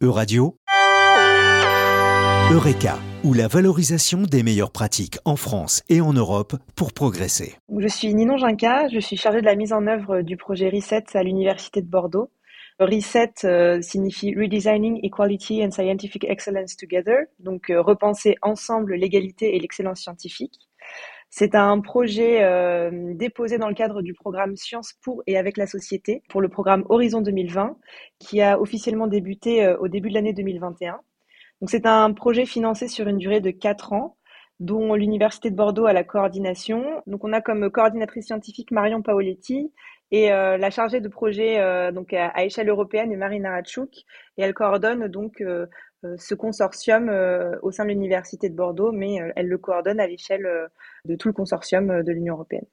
Euradio, Eureka, ou la valorisation des meilleures pratiques en France et en Europe pour progresser. Je suis Ninon Jinca, je suis chargée de la mise en œuvre du projet RESET à l'Université de Bordeaux. RESET euh, signifie Redesigning Equality and Scientific Excellence Together, donc euh, repenser ensemble l'égalité et l'excellence scientifique. C'est un projet euh, déposé dans le cadre du programme Sciences pour et avec la société, pour le programme Horizon 2020, qui a officiellement débuté euh, au début de l'année 2021. Donc c'est un projet financé sur une durée de quatre ans, dont l'Université de Bordeaux a la coordination. Donc on a comme coordinatrice scientifique Marion Paoletti et euh, la chargée de projet donc à, échelle européenne est Marina Ratchouk et elle coordonne donc euh, ce consortium euh, au sein de l'Université de Bordeaux, mais euh, elle le coordonne à l'échelle de tout le consortium de l'Union européenne.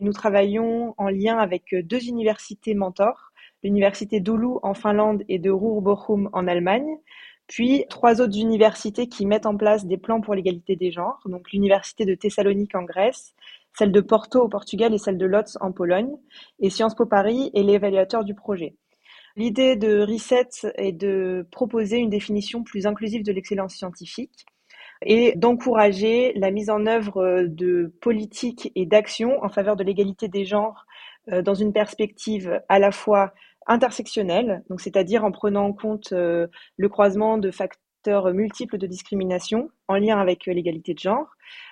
Nous travaillons en lien avec deux universités mentors, l'université d'Oulu en Finlande et de Ruhr Bochum en Allemagne, puis trois autres universités qui mettent en place des plans pour l'égalité des genres, donc l'université de Thessalonique en Grèce, celle de Porto au Portugal et celle de Lodz en Pologne, et Sciences Po Paris est l'évaluateur du projet. L'idée de Reset est de proposer une définition plus inclusive de l'excellence scientifique et d'encourager la mise en œuvre de politiques et d'actions en faveur de l'égalité des genres euh, dans une perspective à la fois intersectionnelle, donc c'est-à-dire en prenant en compte euh, le croisement de multiples de discrimination en lien avec l'égalité de genre.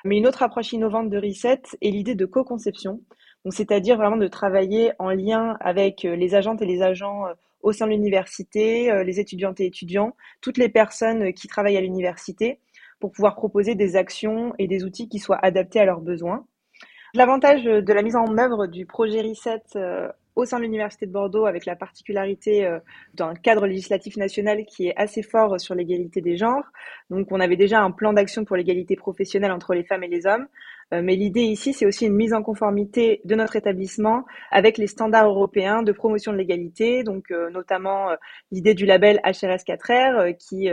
Mais une autre approche innovante de Reset est l'idée de co-conception, c'est-à-dire vraiment de travailler en lien avec les agentes et les agents au sein de l'université, euh, les étudiantes et étudiants, toutes les personnes qui travaillent à l'université pour pouvoir proposer des actions et des outils qui soient adaptés à leurs besoins. L'avantage de la mise en œuvre du projet RESET euh, au sein de l'Université de Bordeaux avec la particularité euh, d'un cadre législatif national qui est assez fort sur l'égalité des genres. Donc on avait déjà un plan d'action pour l'égalité professionnelle entre les femmes et les hommes, euh, mais l'idée ici, c'est aussi une mise en conformité de notre établissement avec les standards européens de promotion de l'égalité, donc euh, notamment l'idée du label HRS4R qui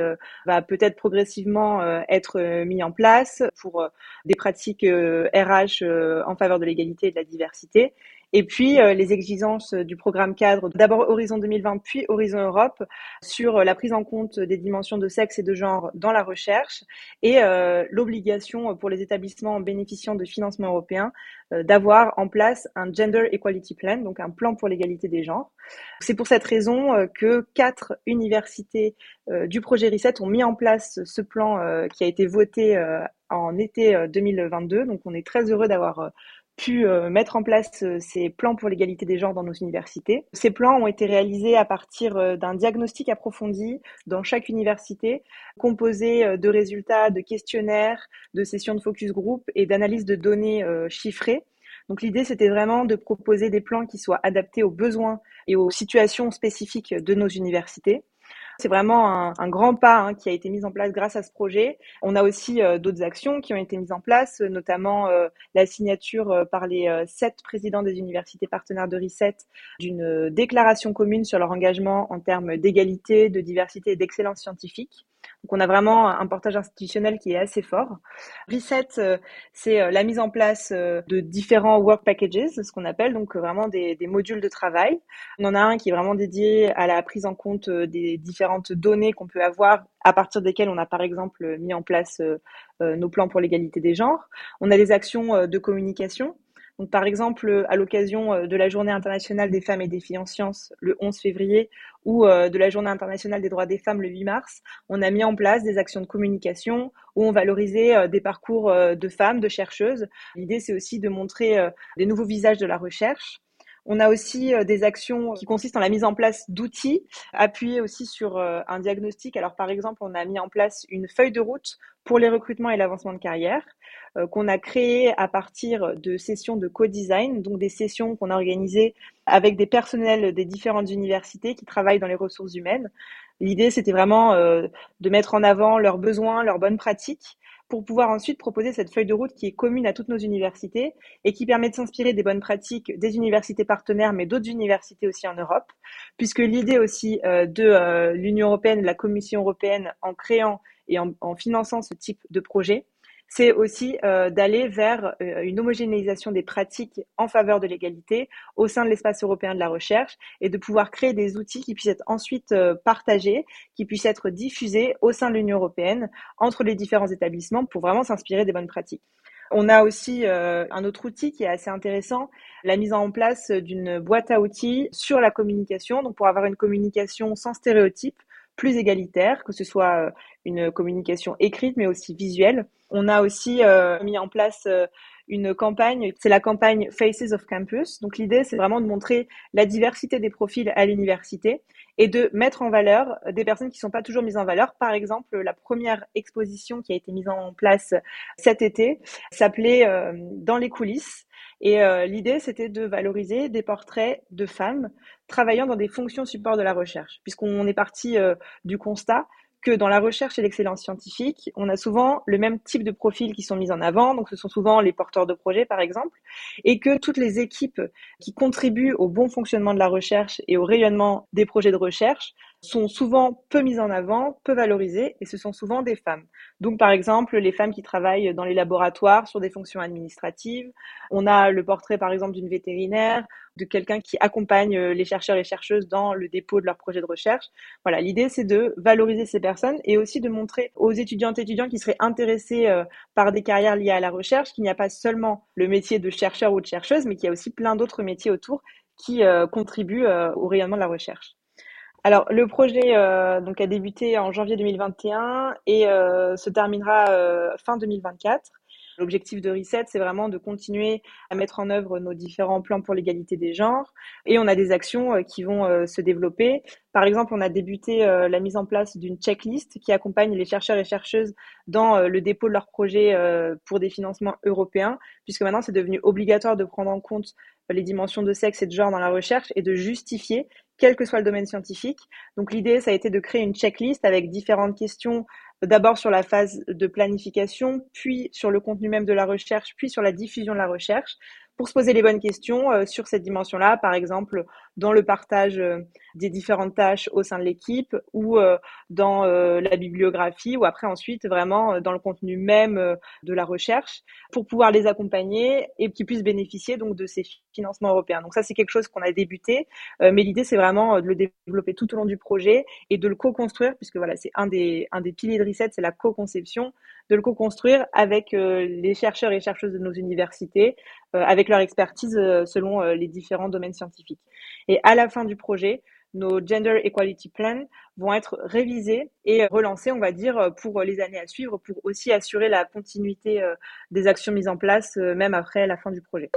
va peut-être progressivement être mis en place pour des pratiques RH en faveur de l'égalité et de la diversité. Et puis euh, les exigences du programme cadre, d'abord Horizon 2020 puis Horizon Europe, sur euh, la prise en compte des dimensions de sexe et de genre dans la recherche et euh, l'obligation pour les établissements bénéficiant de financement européen d'avoir en place un Gender Equality Plan, donc un plan pour l'égalité des genres. C'est pour cette raison que quatre universités du projet RICET ont mis en place ce plan qui a été voté en été 2022. Donc on est très heureux d'avoir pu euh, mettre en place euh, ces plans pour l'égalité des genres dans nos universités. Ces plans ont été réalisés à partir euh, d'un diagnostic approfondi dans chaque université, composé de résultats de questionnaires, de sessions de focus group et d'analyses de données chiffrées. Donc l'idée, c'était vraiment de proposer des plans qui soient adaptés aux besoins et aux situations spécifiques de nos universités. C'est vraiment un, grand pas hein, qui a été mis en place grâce à ce projet. On a aussi euh, d'autres actions qui ont été mises en place, notamment euh, la signature euh, par les sept présidents des universités partenaires de RICET d'une déclaration commune sur leur engagement en termes d'égalité, de diversité et d'excellence scientifique. Donc on a vraiment un portage institutionnel qui est assez fort. Reset, euh, c'est euh, la mise en place euh, de différents work packages, ce qu'on appelle donc vraiment des, des, modules de travail. On en a un qui est vraiment dédié à la prise en compte des différentes données qu'on peut avoir à partir desquelles on a par exemple mis en place nos plans pour l'égalité des genres. On a des actions de communication donc, par exemple, à l'occasion euh, de la Journée internationale des femmes et des filles en sciences le 11 février ou euh, de la Journée internationale des droits des femmes le 8 mars, on a mis en place des actions de communication où on valorisait euh, des parcours de femmes, de chercheuses. L'idée, c'est aussi de montrer des nouveaux visages de la recherche. On a aussi des actions qui consistent en la mise en place d'outils appuyés aussi sur un diagnostic. Alors par exemple, on a mis en place une feuille de route pour les recrutements et l'avancement de carrière. Euh, qu'on a créé à partir de sessions de co-design, donc des sessions qu'on a organisées avec des personnels des différentes universités qui travaillent dans les ressources humaines. L'idée, c'était vraiment euh, de mettre en avant leurs besoins, leurs bonnes pratiques pour pouvoir ensuite proposer cette feuille de route qui est commune à toutes nos universités et qui permet de s'inspirer des bonnes pratiques des universités partenaires, mais d'autres universités aussi en Europe, puisque l'idée aussi euh, de l'Union européenne, de la Commission européenne, en créant et en finançant ce type de projet, c'est aussi euh, d'aller vers euh, une homogénéisation des pratiques en faveur de l'égalité au sein de l'espace européen de la recherche et de pouvoir créer des outils qui puissent être ensuite euh, partagés, qui puissent être diffusés au sein de l'Union européenne entre les différents établissements pour vraiment s'inspirer des bonnes pratiques. On a aussi un autre outil qui est assez intéressant, la mise en place d'une boîte à outils sur la communication, donc pour avoir une communication sans stéréotypes, plus égalitaire, que ce soit une communication écrite mais aussi visuelle. On a aussi euh, mis en place euh, une campagne, c'est la campagne Faces of Campus. Donc l'idée, c'est vraiment de montrer la diversité des profils à l'université et de mettre en valeur des personnes qui ne sont pas toujours mises en valeur. Par exemple, la première exposition qui a été mise en place cet été s'appelait euh, Dans les coulisses. Et l'idée, c'était de valoriser des portraits de femmes travaillant dans des fonctions support de la recherche, puisqu'on est parti du constat que dans la recherche et l'excellence scientifique, on a souvent le même type de profils qui sont mis en avant, donc ce sont souvent les porteurs de projets par exemple, et que toutes les équipes qui contribuent au bon fonctionnement de la recherche et au rayonnement des projets de recherche sont souvent peu mises en avant, peu valorisées, et ce sont souvent des femmes. Donc, par exemple, les femmes qui travaillent dans les laboratoires sur des fonctions administratives. On a le portrait, par exemple, d'une vétérinaire, de quelqu'un qui accompagne euh, les chercheurs et chercheuses dans le dépôt de leur projet de recherche. Voilà, l'idée, c'est de valoriser ces personnes et aussi de montrer aux étudiantes et étudiants qui seraient intéressés euh, par des carrières liées à la recherche qu'il n'y a pas seulement le métier de chercheur ou de chercheuse, mais qu'il y a aussi plein d'autres métiers autour qui euh, contribuent au rayonnement de la recherche. Alors, le projet euh, donc a débuté en janvier 2021 et euh, se terminera euh, fin 2024. L'objectif de Reset, c'est vraiment de continuer à mettre en œuvre nos différents plans pour l'égalité des genres. Et on a des actions qui vont se développer. Par exemple, on a débuté la mise en place d'une checklist qui accompagne les chercheurs et chercheuses dans le dépôt de leurs projets pour des financements européens, puisque maintenant c'est devenu obligatoire de prendre en compte les dimensions de sexe et de genre dans la recherche et de justifier quel que soit le domaine scientifique. Donc l'idée, ça a été de créer une checklist avec différentes questions, d'abord sur la phase de planification, puis sur le contenu même de la recherche, puis sur la diffusion de la recherche, pour se poser les bonnes questions euh, sur cette dimension-là, par exemple dans le partage euh, des différentes tâches au sein de l'équipe ou euh, dans la bibliographie ou après ensuite vraiment dans le contenu même de la recherche pour pouvoir les accompagner et qu'ils puissent bénéficier donc de ces financements européens. Donc ça c'est quelque chose qu'on a débuté, mais l'idée c'est vraiment de le développer tout au long du projet et de le co-construire puisque voilà c'est un des un des piliers de Reset, c'est la co-conception, de le co-construire avec les chercheurs et chercheuses de nos universités, avec leur expertise selon les différents domaines scientifiques. Et à la fin du projet, nos Gender Equality Plans vont être révisés et relancés, on va dire, pour les années à suivre, pour aussi assurer la continuité euh, des actions mises en place, euh, même après la fin du projet.